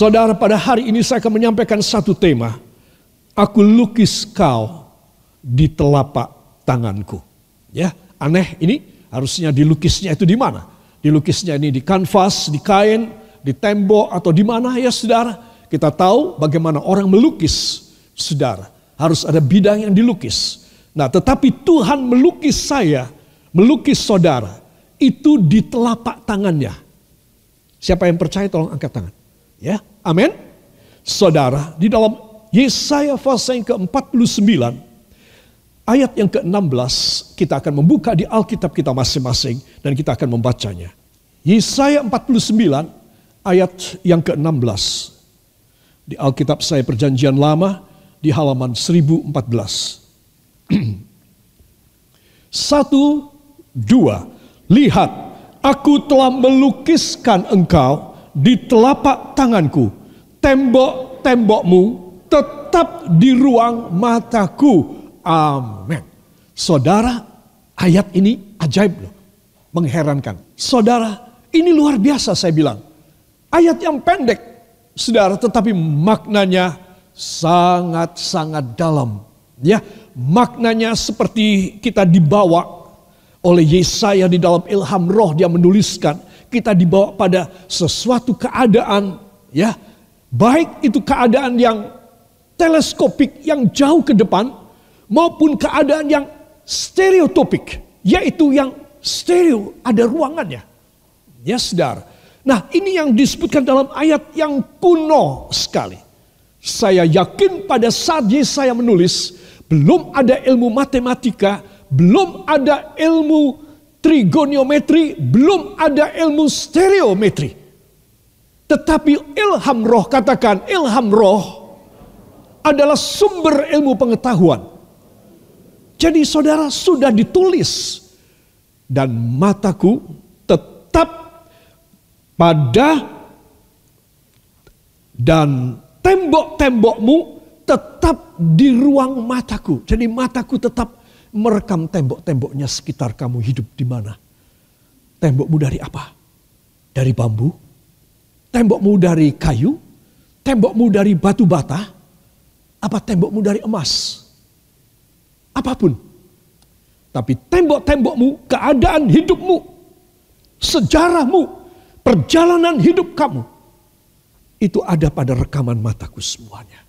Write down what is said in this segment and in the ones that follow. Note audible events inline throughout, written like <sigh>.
Saudara, pada hari ini saya akan menyampaikan satu tema. Aku lukis kau di telapak tanganku. Ya, aneh ini harusnya dilukisnya itu di mana? Dilukisnya ini di kanvas, di kain, di tembok atau di mana ya saudara? Kita tahu bagaimana orang melukis, saudara. Harus ada bidang yang dilukis. Nah, tetapi Tuhan melukis saya, melukis saudara, itu di telapak tangannya. Siapa yang percaya tolong angkat tangan. Ya, amin. Saudara, di dalam Yesaya pasal yang ke-49 ayat yang ke-16 kita akan membuka di Alkitab kita masing-masing dan kita akan membacanya. Yesaya 49 ayat yang ke-16. Di Alkitab saya perjanjian lama di halaman 1014. <clears throat> Satu, dua. Lihat, aku telah melukiskan engkau di telapak tanganku. Tembok-tembokmu tetap di ruang mataku. Amin. Saudara, ayat ini ajaib loh. Mengherankan. Saudara, ini luar biasa saya bilang. Ayat yang pendek, saudara, tetapi maknanya sangat-sangat dalam. Ya, maknanya seperti kita dibawa oleh Yesaya di dalam ilham roh dia menuliskan kita dibawa pada sesuatu keadaan ya. Baik itu keadaan yang teleskopik yang jauh ke depan maupun keadaan yang stereotopik yaitu yang stereo ada ruangannya. Ya saudara nah ini yang disebutkan dalam ayat yang kuno sekali. Saya yakin pada saat Yesaya menulis belum ada ilmu matematika belum ada ilmu trigoniometri, belum ada ilmu stereometri. Tetapi ilham roh, katakan ilham roh adalah sumber ilmu pengetahuan. Jadi saudara sudah ditulis dan mataku tetap pada dan tembok-tembokmu tetap di ruang mataku. Jadi mataku tetap merekam tembok-temboknya sekitar kamu hidup di mana. Tembokmu dari apa? Dari bambu? Tembokmu dari kayu? Tembokmu dari batu bata? Apa tembokmu dari emas? Apa pun. Tapi tembok-tembokmu, keadaan hidupmu, sejarahmu, perjalanan hidup kamu, itu ada pada rekaman mataku semuanya.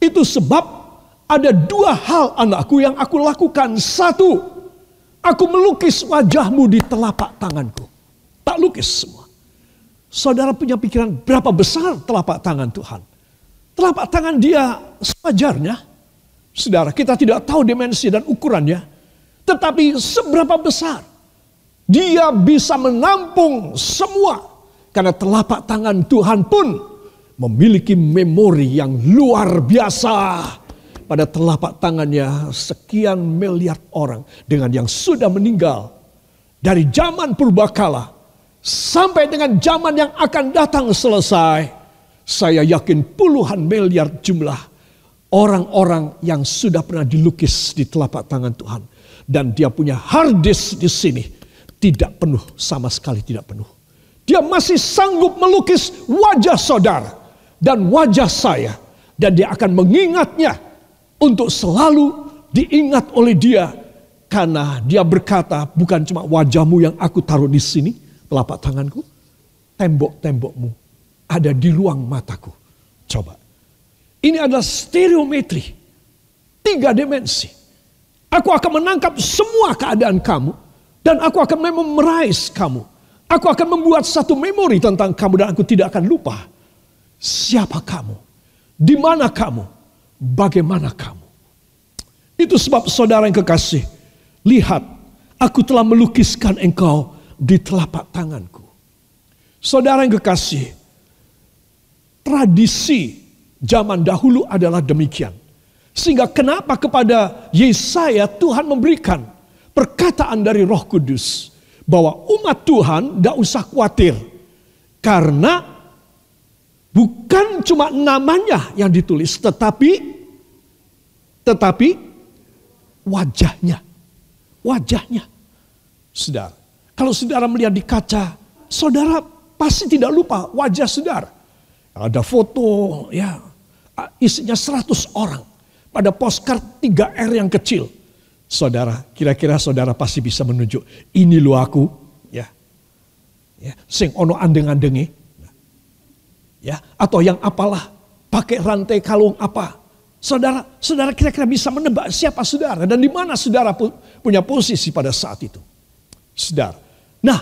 Itu sebab ada dua hal anakku yang aku lakukan. Satu, aku melukis wajahmu di telapak tanganku. Tak lukis semua. Saudara punya pikiran berapa besar telapak tangan Tuhan. Telapak tangan dia sewajarnya. Saudara, kita tidak tahu dimensi dan ukurannya. Tetapi seberapa besar. Dia bisa menampung semua. Karena telapak tangan Tuhan pun memiliki memori yang luar biasa pada telapak tangannya sekian miliar orang dengan yang sudah meninggal dari zaman purbakala sampai dengan zaman yang akan datang selesai. Saya yakin puluhan miliar jumlah orang-orang yang sudah pernah dilukis di telapak tangan Tuhan dan dia punya hard disk di sini tidak penuh sama sekali tidak penuh. Dia masih sanggup melukis wajah saudara dan wajah saya dan dia akan mengingatnya untuk selalu diingat oleh dia karena dia berkata bukan cuma wajahmu yang aku taruh di sini telapak tanganku tembok-tembokmu ada di ruang mataku. Coba. Ini adalah stereometri. Tiga dimensi. Aku akan menangkap semua keadaan kamu dan aku akan memorais kamu. Aku akan membuat satu memori tentang kamu dan aku tidak akan lupa siapa kamu di mana kamu bagaimana kamu. Itu sebab saudara yang kekasih, lihat aku telah melukiskan engkau di telapak tanganku. Saudara yang kekasih, tradisi zaman dahulu adalah demikian. Sehingga kenapa kepada Yesaya Tuhan memberikan perkataan dari roh kudus. Bahwa umat Tuhan tidak usah khawatir. Karena Bukan cuma namanya yang ditulis, tetapi tetapi wajahnya. Wajahnya. Saudara, kalau saudara melihat di kaca, saudara pasti tidak lupa wajah saudara. Ada foto, ya, isinya 100 orang. Pada postcard 3R yang kecil. Saudara, kira-kira saudara pasti bisa menunjuk, ini lu aku, ya. Ya, sing ono andeng-andengi. Ya, atau yang apalah, pakai rantai kalung apa. Saudara, saudara kira-kira bisa menebak siapa saudara dan di mana saudara punya posisi pada saat itu. Saudara. Nah,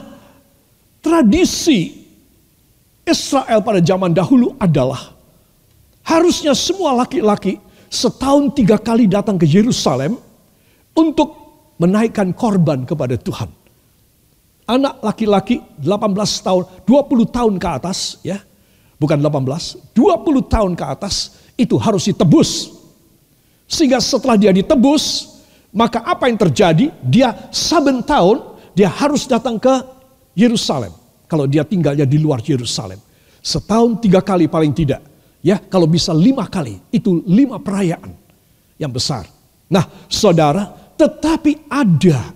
tradisi Israel pada zaman dahulu adalah harusnya semua laki-laki setahun tiga kali datang ke Yerusalem untuk menaikkan korban kepada Tuhan. Anak laki-laki 18 tahun, 20 tahun ke atas ya. Bukan 18, 20 tahun ke atas itu harus ditebus. Sehingga setelah dia ditebus, maka apa yang terjadi? Dia saben tahun dia harus datang ke Yerusalem. Kalau dia tinggalnya di luar Yerusalem. Setahun tiga kali paling tidak. Ya, kalau bisa lima kali. Itu lima perayaan yang besar. Nah, saudara, tetapi ada.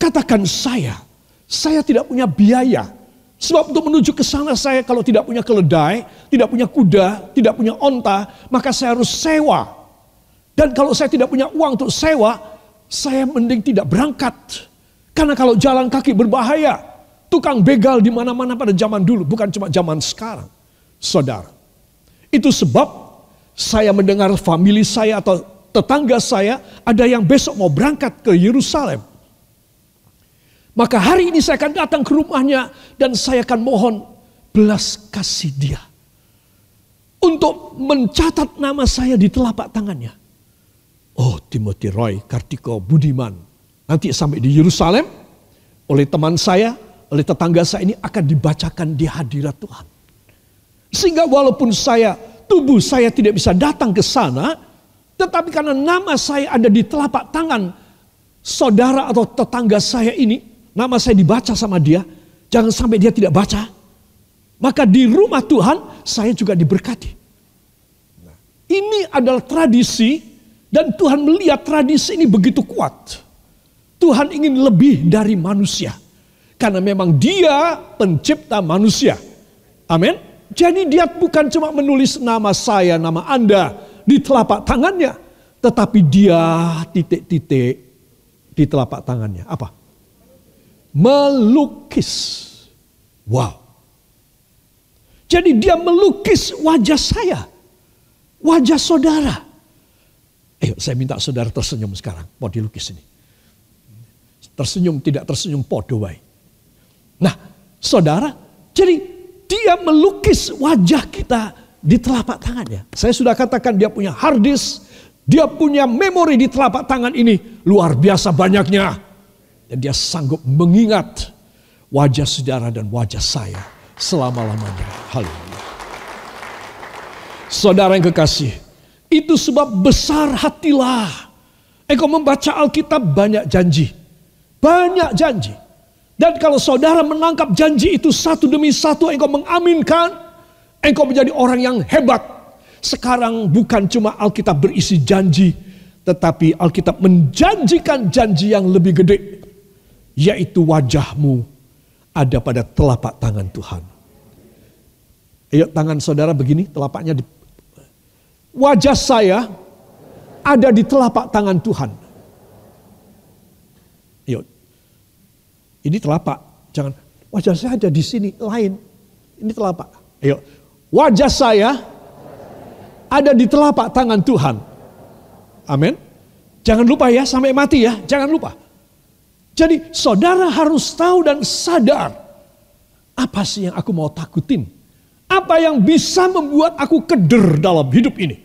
Katakan saya, saya tidak punya biaya Sebab untuk menuju ke sana saya kalau tidak punya keledai, tidak punya kuda, tidak punya onta, maka saya harus sewa. Dan kalau saya tidak punya uang untuk sewa, saya mending tidak berangkat. Karena kalau jalan kaki berbahaya, tukang begal di mana-mana pada zaman dulu, bukan cuma zaman sekarang. Saudara, itu sebab saya mendengar famili saya atau tetangga saya ada yang besok mau berangkat ke Yerusalem. Maka hari ini saya akan datang ke rumahnya dan saya akan mohon belas kasih dia. Untuk mencatat nama saya di telapak tangannya. Oh Timothy Roy Kartiko Budiman. Nanti sampai di Yerusalem oleh teman saya, oleh tetangga saya ini akan dibacakan di hadirat Tuhan. Sehingga walaupun saya, tubuh saya tidak bisa datang ke sana, tetapi karena nama saya ada di telapak tangan saudara atau tetangga saya ini, nama saya dibaca sama dia, jangan sampai dia tidak baca. Maka di rumah Tuhan saya juga diberkati. Ini adalah tradisi dan Tuhan melihat tradisi ini begitu kuat. Tuhan ingin lebih dari manusia. Karena memang dia pencipta manusia. Amin. Jadi dia bukan cuma menulis nama saya, nama Anda di telapak tangannya. Tetapi dia titik-titik di telapak tangannya. Apa? Melukis. Wow. Jadi dia melukis wajah saya. Wajah saudara. Ayo saya minta saudara tersenyum sekarang. Mau dilukis ini. Tersenyum tidak tersenyum podowai. Nah saudara. Jadi dia melukis wajah kita di telapak tangannya. Saya sudah katakan dia punya hard. Dia punya memori di telapak tangan ini. Luar biasa banyaknya. Dan dia sanggup mengingat wajah saudara dan wajah saya selama-lamanya. Haleluya. Saudara yang kekasih, itu sebab besar hatilah. Engkau membaca Alkitab banyak janji. Banyak janji. Dan kalau saudara menangkap janji itu satu demi satu, engkau mengaminkan, engkau menjadi orang yang hebat. Sekarang bukan cuma Alkitab berisi janji, tetapi Alkitab menjanjikan janji yang lebih gede yaitu wajahmu ada pada telapak tangan Tuhan. Ayo tangan saudara begini, telapaknya di wajah saya ada di telapak tangan Tuhan. Ayo. Ini telapak, jangan wajah saya ada di sini lain. Ini telapak. Ayo. Wajah saya ada di telapak tangan Tuhan. Amin. Jangan lupa ya sampai mati ya, jangan lupa. Jadi saudara harus tahu dan sadar apa sih yang aku mau takutin? Apa yang bisa membuat aku keder dalam hidup ini?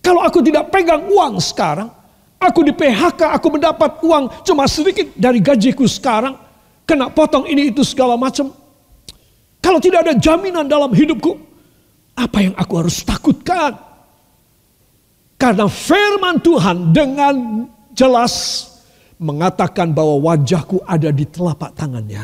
Kalau aku tidak pegang uang sekarang, aku di PHK, aku mendapat uang cuma sedikit dari gajiku sekarang, kena potong ini itu segala macam. Kalau tidak ada jaminan dalam hidupku, apa yang aku harus takutkan? Karena firman Tuhan dengan jelas mengatakan bahwa wajahku ada di telapak tangannya.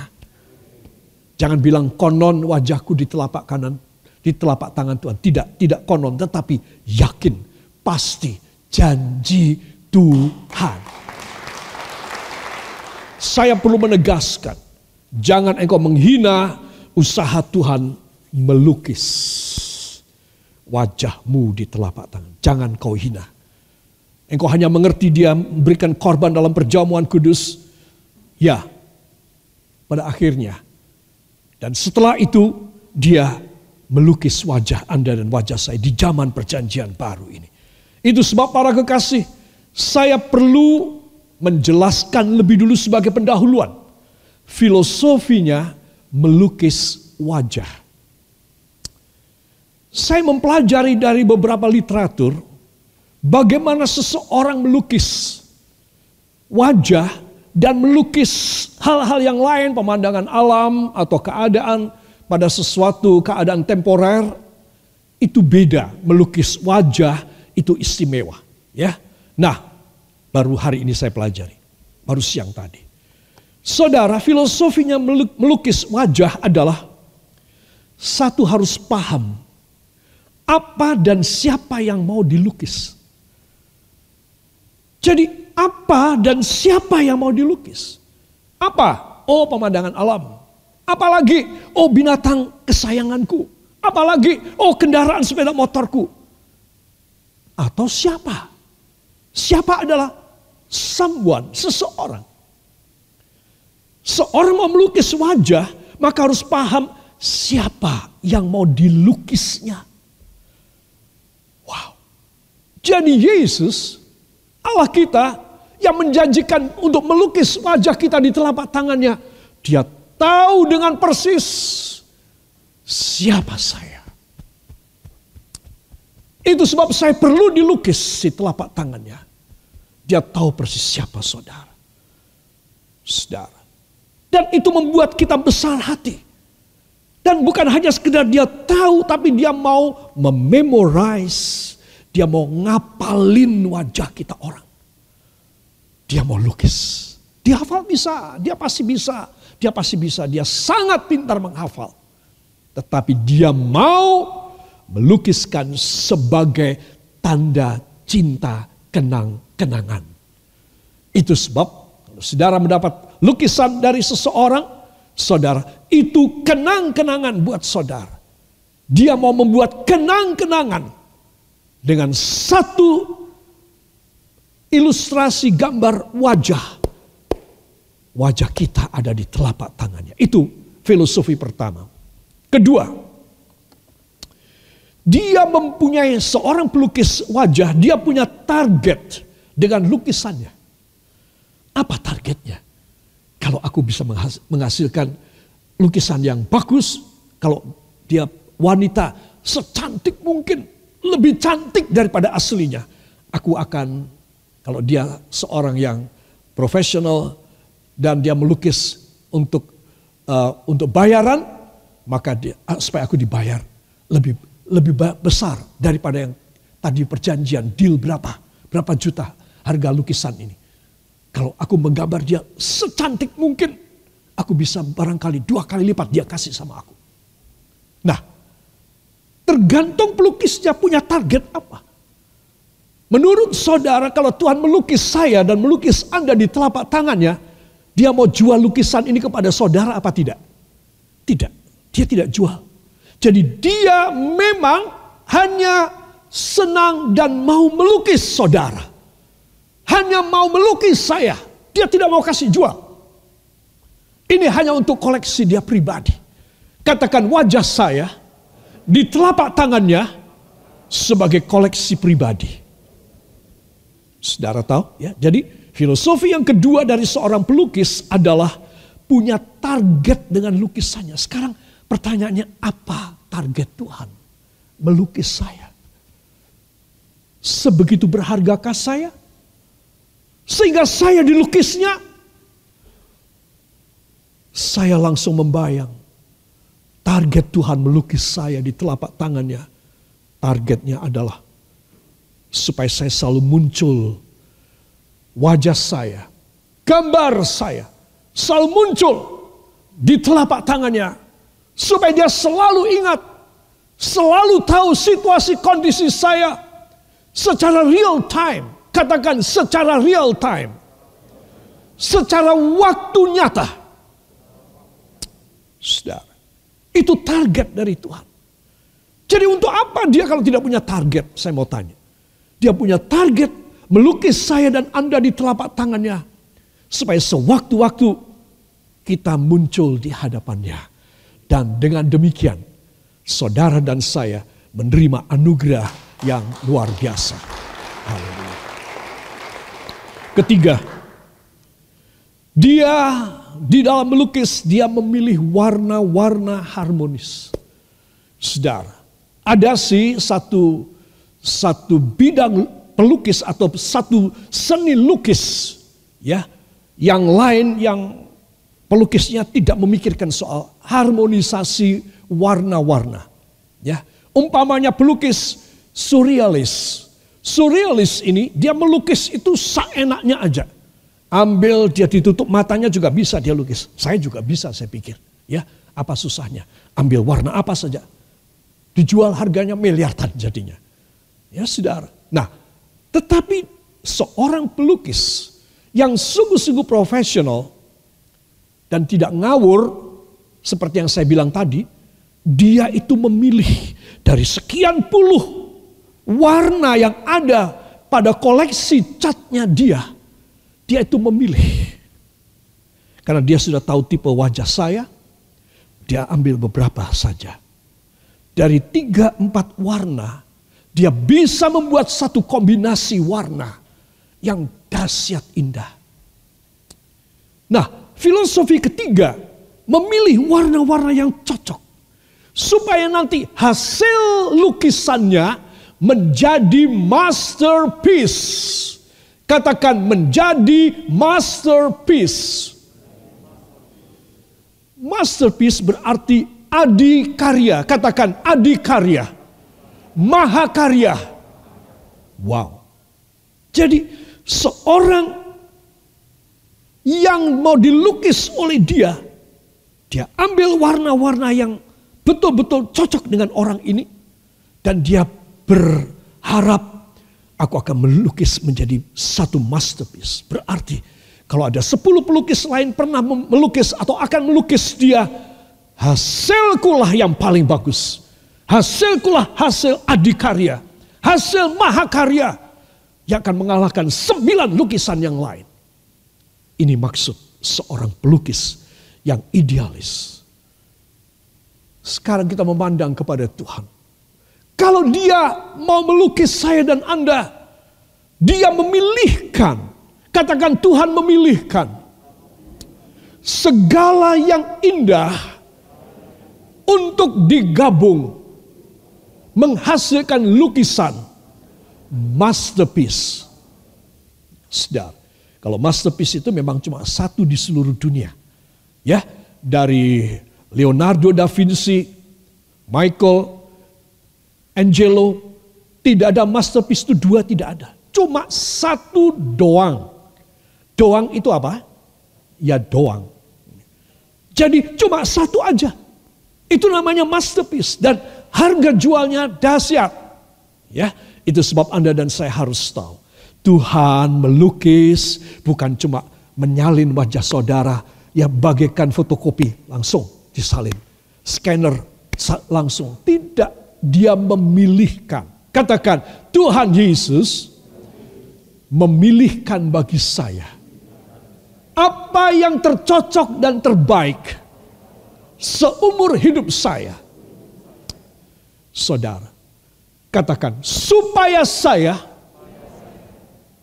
Jangan bilang konon wajahku di telapak kanan, di telapak tangan Tuhan. Tidak, tidak konon, tetapi yakin, pasti, janji Tuhan. Saya perlu menegaskan, jangan engkau menghina usaha Tuhan melukis. wajahmu di telapak tangan. Jangan kau hina. Engkau hanya mengerti dia memberikan korban dalam perjamuan kudus. Ya, pada akhirnya. Dan setelah itu dia melukis wajah Anda dan wajah saya di zaman perjanjian baru ini. Itu sebab para kekasih, saya perlu menjelaskan lebih dulu sebagai pendahuluan. Filosofinya melukis wajah. Saya mempelajari dari beberapa literatur bagaimana seseorang melukis wajah dan melukis hal-hal yang lain, pemandangan alam atau keadaan pada sesuatu keadaan temporer itu beda. Melukis wajah itu istimewa, ya. Nah, baru hari ini saya pelajari, baru siang tadi. Saudara, filosofinya melukis wajah adalah satu harus paham apa dan siapa yang mau dilukis. Jadi apa dan siapa yang mau dilukis? Apa? Oh pemandangan alam. Apalagi, oh binatang kesayanganku. Apalagi, oh kendaraan sepeda motorku. Atau siapa? Siapa adalah someone, seseorang. Seorang mau melukis wajah, maka harus paham siapa yang mau dilukisnya. Wow. Jadi Yesus, Allah kita, yang menjanjikan untuk melukis wajah kita di telapak tangannya. Dia tahu dengan persis siapa saya. Itu sebab saya perlu dilukis di telapak tangannya. Dia tahu persis siapa saudara. Saudara. Dan itu membuat kita besar hati. Dan bukan hanya sekedar dia tahu, tapi dia mau mememorize. Dia mau ngapalin wajah kita orang. Dia mau lukis. Dia hafal bisa, dia pasti bisa, dia pasti bisa, dia sangat pintar menghafal. Tetapi dia mau melukiskan sebagai tanda cinta kenang-kenangan. Itu sebab kalau saudara mendapat lukisan dari seseorang, saudara, itu kenang-kenangan buat saudara. Dia mau membuat kenang-kenangan dengan satu ilustrasi gambar wajah. Wajah kita ada di telapak tangannya. Itu filosofi pertama. Kedua, dia mempunyai seorang pelukis wajah, dia punya target dengan lukisannya. Apa targetnya? Kalau aku bisa menghasilkan lukisan yang bagus, kalau dia wanita secantik mungkin, lebih cantik daripada aslinya, aku akan kalau dia seorang yang profesional dan dia melukis untuk uh, untuk bayaran, maka dia, uh, supaya aku dibayar lebih lebih besar daripada yang tadi perjanjian deal berapa berapa juta harga lukisan ini. Kalau aku menggambar dia secantik mungkin, aku bisa barangkali dua kali lipat dia kasih sama aku. Nah, tergantung pelukisnya punya target apa. Menurut saudara kalau Tuhan melukis saya dan melukis Anda di telapak tangannya, dia mau jual lukisan ini kepada saudara apa tidak? Tidak, dia tidak jual. Jadi dia memang hanya senang dan mau melukis saudara. Hanya mau melukis saya, dia tidak mau kasih jual. Ini hanya untuk koleksi dia pribadi. Katakan wajah saya di telapak tangannya sebagai koleksi pribadi. Saudara tahu ya. Jadi filosofi yang kedua dari seorang pelukis adalah punya target dengan lukisannya. Sekarang pertanyaannya apa target Tuhan melukis saya? Sebegitu berhargakah saya? Sehingga saya dilukisnya saya langsung membayang target Tuhan melukis saya di telapak tangannya. Targetnya adalah supaya saya selalu muncul wajah saya, gambar saya selalu muncul di telapak tangannya supaya dia selalu ingat, selalu tahu situasi kondisi saya secara real time. Katakan secara real time. Secara waktu nyata. Saudara, itu target dari Tuhan. Jadi untuk apa dia kalau tidak punya target? Saya mau tanya. Dia punya target melukis saya dan Anda di telapak tangannya. Supaya sewaktu-waktu kita muncul di hadapannya. Dan dengan demikian saudara dan saya menerima anugerah yang luar biasa. Haleluya. Ketiga, dia di dalam melukis dia memilih warna-warna harmonis. Saudara, ada sih satu satu bidang pelukis atau satu seni lukis ya yang lain yang pelukisnya tidak memikirkan soal harmonisasi warna-warna ya. Umpamanya pelukis surrealis. Surrealis ini dia melukis itu seenaknya aja ambil dia ditutup matanya juga bisa dia lukis saya juga bisa saya pikir ya apa susahnya ambil warna apa saja Dijual harganya miliaran jadinya. Ya saudara. Nah, tetapi seorang pelukis yang sungguh-sungguh profesional dan tidak ngawur seperti yang saya bilang tadi, dia itu memilih dari sekian puluh warna yang ada pada koleksi catnya dia. Dia itu memilih. Karena dia sudah tahu tipe wajah saya, dia ambil beberapa saja dari tiga empat warna, dia bisa membuat satu kombinasi warna yang dahsyat indah. Nah, filosofi ketiga memilih warna-warna yang cocok supaya nanti hasil lukisannya menjadi masterpiece. Katakan menjadi masterpiece. Masterpiece berarti adikarya. Katakan adikarya. Mahakarya. Wow. Jadi seorang yang mau dilukis oleh dia. Dia ambil warna-warna yang betul-betul cocok dengan orang ini. Dan dia berharap aku akan melukis menjadi satu masterpiece. Berarti kalau ada sepuluh pelukis lain pernah melukis atau akan melukis dia hasilkulah yang paling bagus. Hasilkulah hasil adikarya. Hasil mahakarya yang akan mengalahkan sembilan lukisan yang lain. Ini maksud seorang pelukis yang idealis. Sekarang kita memandang kepada Tuhan. Kalau dia mau melukis saya dan Anda, dia memilihkan. Katakan Tuhan memilihkan. Segala yang indah untuk digabung menghasilkan lukisan masterpiece. Sedar. Kalau masterpiece itu memang cuma satu di seluruh dunia. Ya, dari Leonardo da Vinci, Michael Angelo, tidak ada masterpiece itu dua tidak ada. Cuma satu doang. Doang itu apa? Ya doang. Jadi cuma satu aja. Itu namanya masterpiece dan harga jualnya dahsyat. Ya, itu sebab Anda dan saya harus tahu. Tuhan melukis bukan cuma menyalin wajah saudara ya bagaikan fotokopi langsung disalin. Scanner langsung. Tidak, dia memilihkan. Katakan, Tuhan Yesus memilihkan bagi saya apa yang tercocok dan terbaik seumur hidup saya. Saudara, katakan supaya saya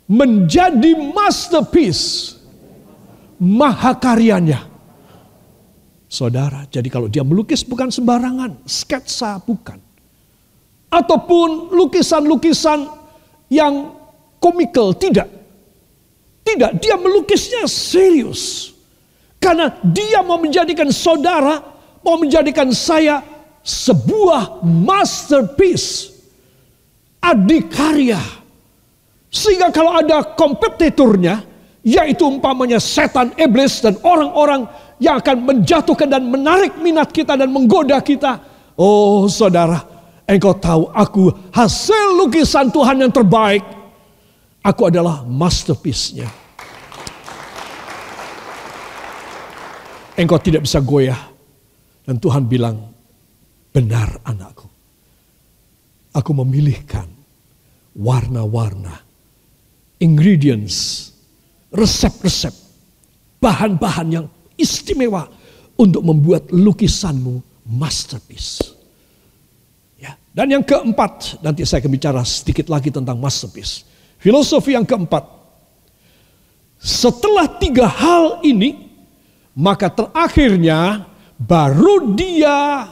menjadi masterpiece mahakaryanya. Saudara, jadi kalau dia melukis bukan sembarangan, sketsa bukan. Ataupun lukisan-lukisan yang komikal, tidak. Tidak, dia melukisnya serius. Karena dia mau menjadikan saudara, mau menjadikan saya sebuah masterpiece. Adikarya. Sehingga kalau ada kompetitornya, yaitu umpamanya setan, iblis, dan orang-orang yang akan menjatuhkan dan menarik minat kita dan menggoda kita. Oh saudara, engkau tahu aku hasil lukisan Tuhan yang terbaik. Aku adalah masterpiece-nya. engkau tidak bisa goyah. Dan Tuhan bilang, benar anakku. aku memilihkan warna-warna, ingredients, resep-resep, bahan-bahan yang istimewa untuk membuat lukisanmu masterpiece. Dan yang keempat, nanti saya akan bicara sedikit lagi tentang masterpiece. Filosofi yang keempat, setelah tiga hal ini, maka terakhirnya baru dia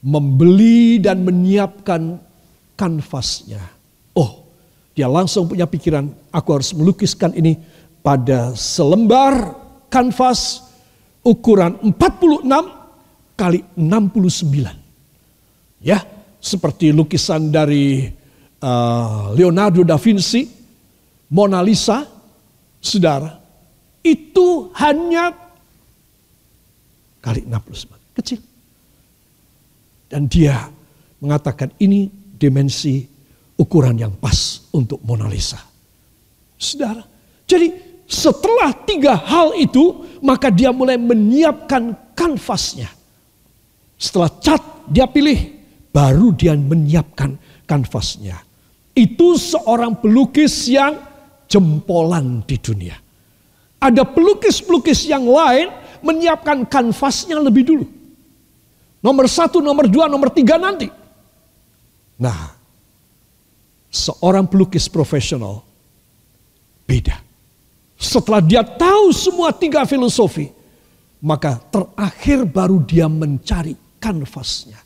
membeli dan menyiapkan kanvasnya. Oh, dia langsung punya pikiran, aku harus melukiskan ini pada selembar kanvas ukuran 46 kali 69. Ya, seperti lukisan dari uh, Leonardo da Vinci, Mona Lisa, saudara, itu hanya kali 69, kecil. Dan dia mengatakan ini dimensi ukuran yang pas untuk Mona Lisa. Saudara, jadi setelah tiga hal itu, maka dia mulai menyiapkan kanvasnya. Setelah cat dia pilih, baru dia menyiapkan kanvasnya. Itu seorang pelukis yang jempolan di dunia. Ada pelukis-pelukis yang lain menyiapkan kanvasnya lebih dulu. Nomor satu, nomor dua, nomor tiga nanti. Nah, seorang pelukis profesional beda. Setelah dia tahu semua tiga filosofi, maka terakhir baru dia mencari kanvasnya.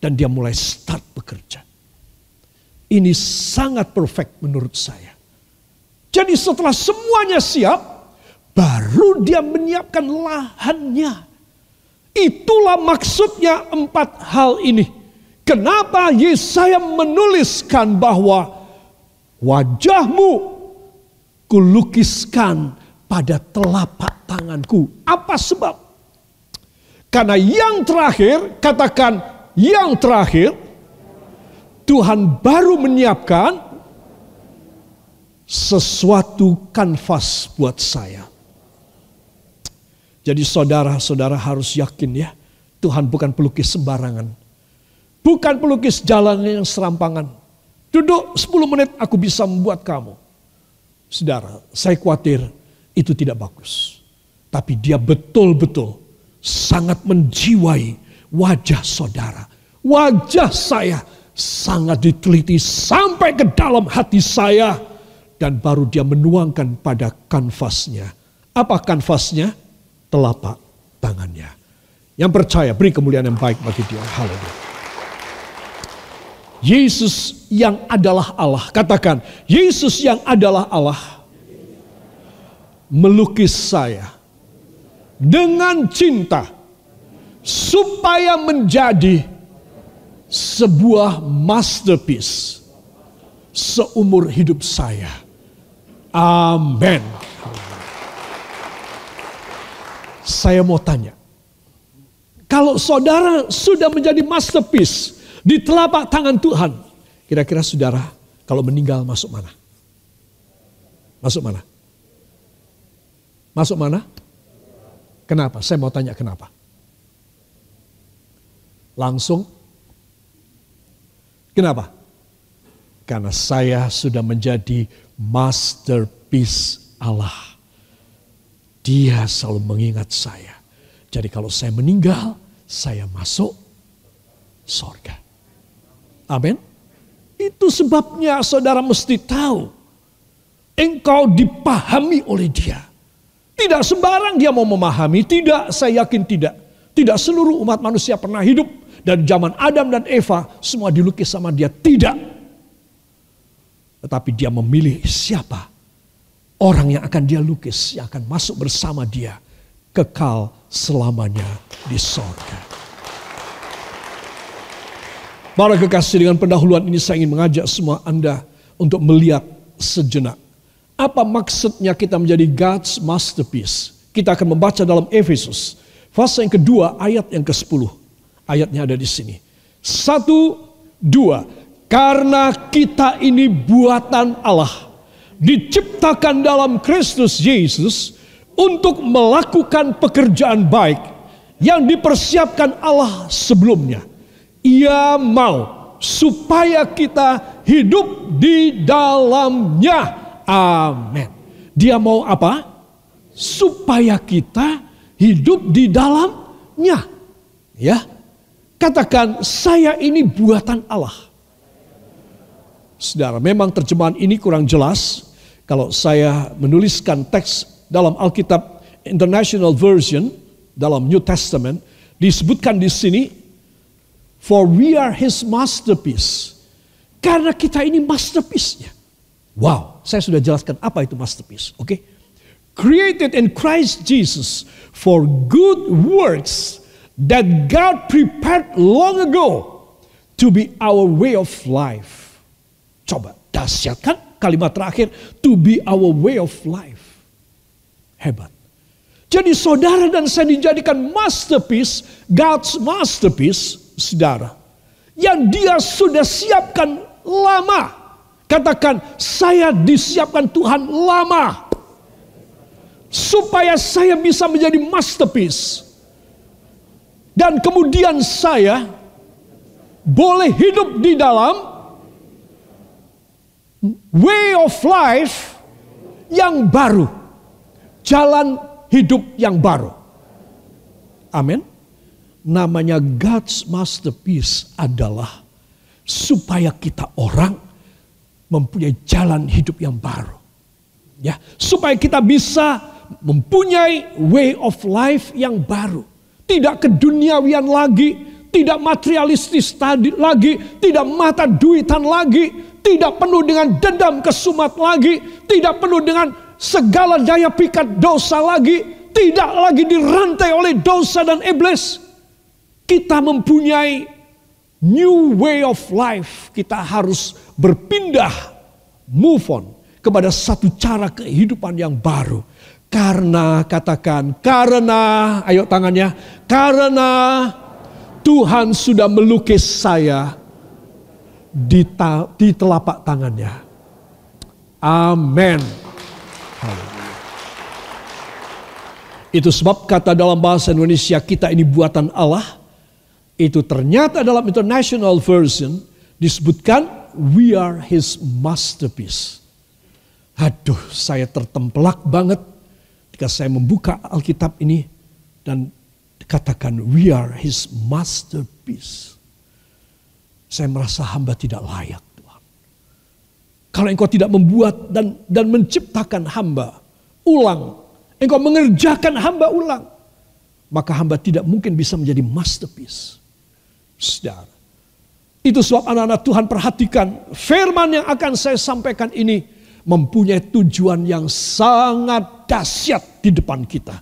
Dan dia mulai start bekerja. Ini sangat perfect menurut saya. Jadi setelah semuanya siap, baru dia menyiapkan lahannya Itulah maksudnya empat hal ini. Kenapa Yesaya menuliskan bahwa wajahmu kulukiskan pada telapak tanganku. Apa sebab? Karena yang terakhir, katakan yang terakhir, Tuhan baru menyiapkan sesuatu kanvas buat saya. Jadi saudara-saudara harus yakin ya, Tuhan bukan pelukis sembarangan. Bukan pelukis jalan yang serampangan. Duduk 10 menit aku bisa membuat kamu. Saudara, saya khawatir itu tidak bagus. Tapi dia betul-betul sangat menjiwai wajah saudara. Wajah saya sangat diteliti sampai ke dalam hati saya. Dan baru dia menuangkan pada kanvasnya. Apa kanvasnya? telapak tangannya. Yang percaya beri kemuliaan yang baik bagi dia. Haleluya. Yesus yang adalah Allah. Katakan, Yesus yang adalah Allah. Melukis saya. Dengan cinta. Supaya menjadi sebuah masterpiece. Seumur hidup saya. Amin. Saya mau tanya, kalau saudara sudah menjadi masterpiece di telapak tangan Tuhan, kira-kira saudara kalau meninggal masuk mana? Masuk mana? Masuk mana? Kenapa? Saya mau tanya kenapa. Langsung. Kenapa? Karena saya sudah menjadi masterpiece Allah. Dia selalu mengingat saya. Jadi kalau saya meninggal, saya masuk sorga. Amin. Itu sebabnya saudara mesti tahu. Engkau dipahami oleh dia. Tidak sembarang dia mau memahami. Tidak, saya yakin tidak. Tidak seluruh umat manusia pernah hidup. Dan zaman Adam dan Eva semua dilukis sama dia. Tidak. Tetapi dia memilih siapa orang yang akan dia lukis, yang akan masuk bersama dia, kekal selamanya di sorga. Para kekasih dengan pendahuluan ini saya ingin mengajak semua Anda untuk melihat sejenak. Apa maksudnya kita menjadi God's masterpiece? Kita akan membaca dalam Efesus. Fase yang kedua ayat yang ke-10. Ayatnya ada di sini. Satu, dua. Karena kita ini buatan Allah diciptakan dalam Kristus Yesus untuk melakukan pekerjaan baik yang dipersiapkan Allah sebelumnya. Ia mau supaya kita hidup di dalamnya. Amin. Dia mau apa? Supaya kita hidup di dalamnya. Ya. Katakan saya ini buatan Allah. Saudara, memang terjemahan ini kurang jelas kalau saya menuliskan teks dalam Alkitab International Version dalam New Testament disebutkan di sini for we are his masterpiece. Karena kita ini masterpiece-nya. Wow, saya sudah jelaskan apa itu masterpiece, oke? Okay? Created in Christ Jesus for good works that God prepared long ago to be our way of life. Coba, dahsyat kan kalimat terakhir, to be our way of life. Hebat. Jadi saudara dan saya dijadikan masterpiece, God's masterpiece, saudara. Yang dia sudah siapkan lama Katakan, saya disiapkan Tuhan lama. Supaya saya bisa menjadi masterpiece. Dan kemudian saya boleh hidup di dalam way of life yang baru. Jalan hidup yang baru. Amin. Namanya God's masterpiece adalah supaya kita orang mempunyai jalan hidup yang baru. Ya, supaya kita bisa mempunyai way of life yang baru. Tidak keduniawian lagi, tidak materialistis tadi lagi, tidak mata duitan lagi, tidak penuh dengan dendam kesumat lagi, tidak penuh dengan segala daya pikat dosa lagi, tidak lagi dirantai oleh dosa dan iblis. Kita mempunyai new way of life, kita harus berpindah, move on kepada satu cara kehidupan yang baru. Karena katakan, karena, ayo tangannya, karena Tuhan sudah melukis saya di, ta, di telapak tangannya. Amin. Itu sebab kata dalam bahasa Indonesia kita ini buatan Allah itu ternyata dalam international version disebutkan we are his masterpiece. Aduh, saya tertempelak banget ketika saya membuka Alkitab ini dan katakan we are his masterpiece. Saya merasa hamba tidak layak Tuhan. Kalau engkau tidak membuat dan dan menciptakan hamba ulang, engkau mengerjakan hamba ulang, maka hamba tidak mungkin bisa menjadi masterpiece. Saudara. Itu sebab anak-anak Tuhan perhatikan firman yang akan saya sampaikan ini mempunyai tujuan yang sangat dahsyat di depan kita.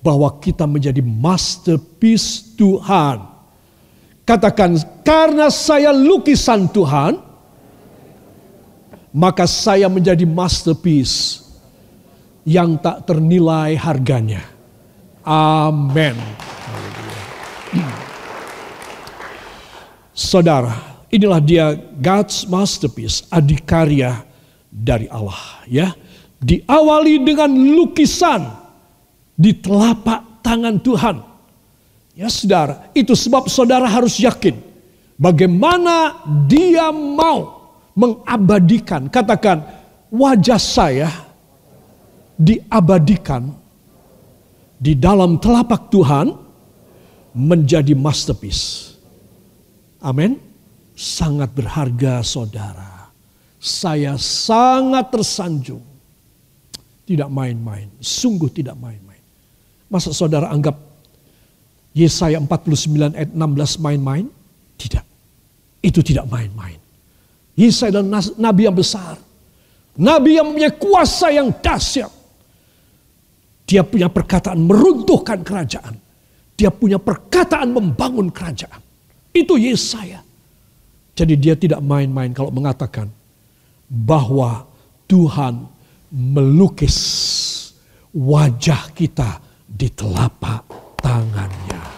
Bahwa kita menjadi masterpiece Tuhan. Katakan, karena saya lukisan Tuhan, maka saya menjadi masterpiece yang tak ternilai harganya. Amin. Saudara, inilah dia God's masterpiece, adikarya dari Allah ya. Diawali dengan lukisan di telapak tangan Tuhan. Ya saudara, itu sebab saudara harus yakin bagaimana dia mau mengabadikan, katakan wajah saya diabadikan di dalam telapak Tuhan menjadi masterpiece. Amin. Sangat berharga saudara. Saya sangat tersanjung. Tidak main-main. Sungguh tidak main-main. Masa saudara anggap Yesaya 49 ayat 16 main-main? Tidak. Itu tidak main-main. Yesaya adalah nabi yang besar. Nabi yang punya kuasa yang dahsyat. Dia punya perkataan meruntuhkan kerajaan. Dia punya perkataan membangun kerajaan. Itu Yesaya. Jadi dia tidak main-main kalau mengatakan bahwa Tuhan melukis wajah kita di telapak tangannya.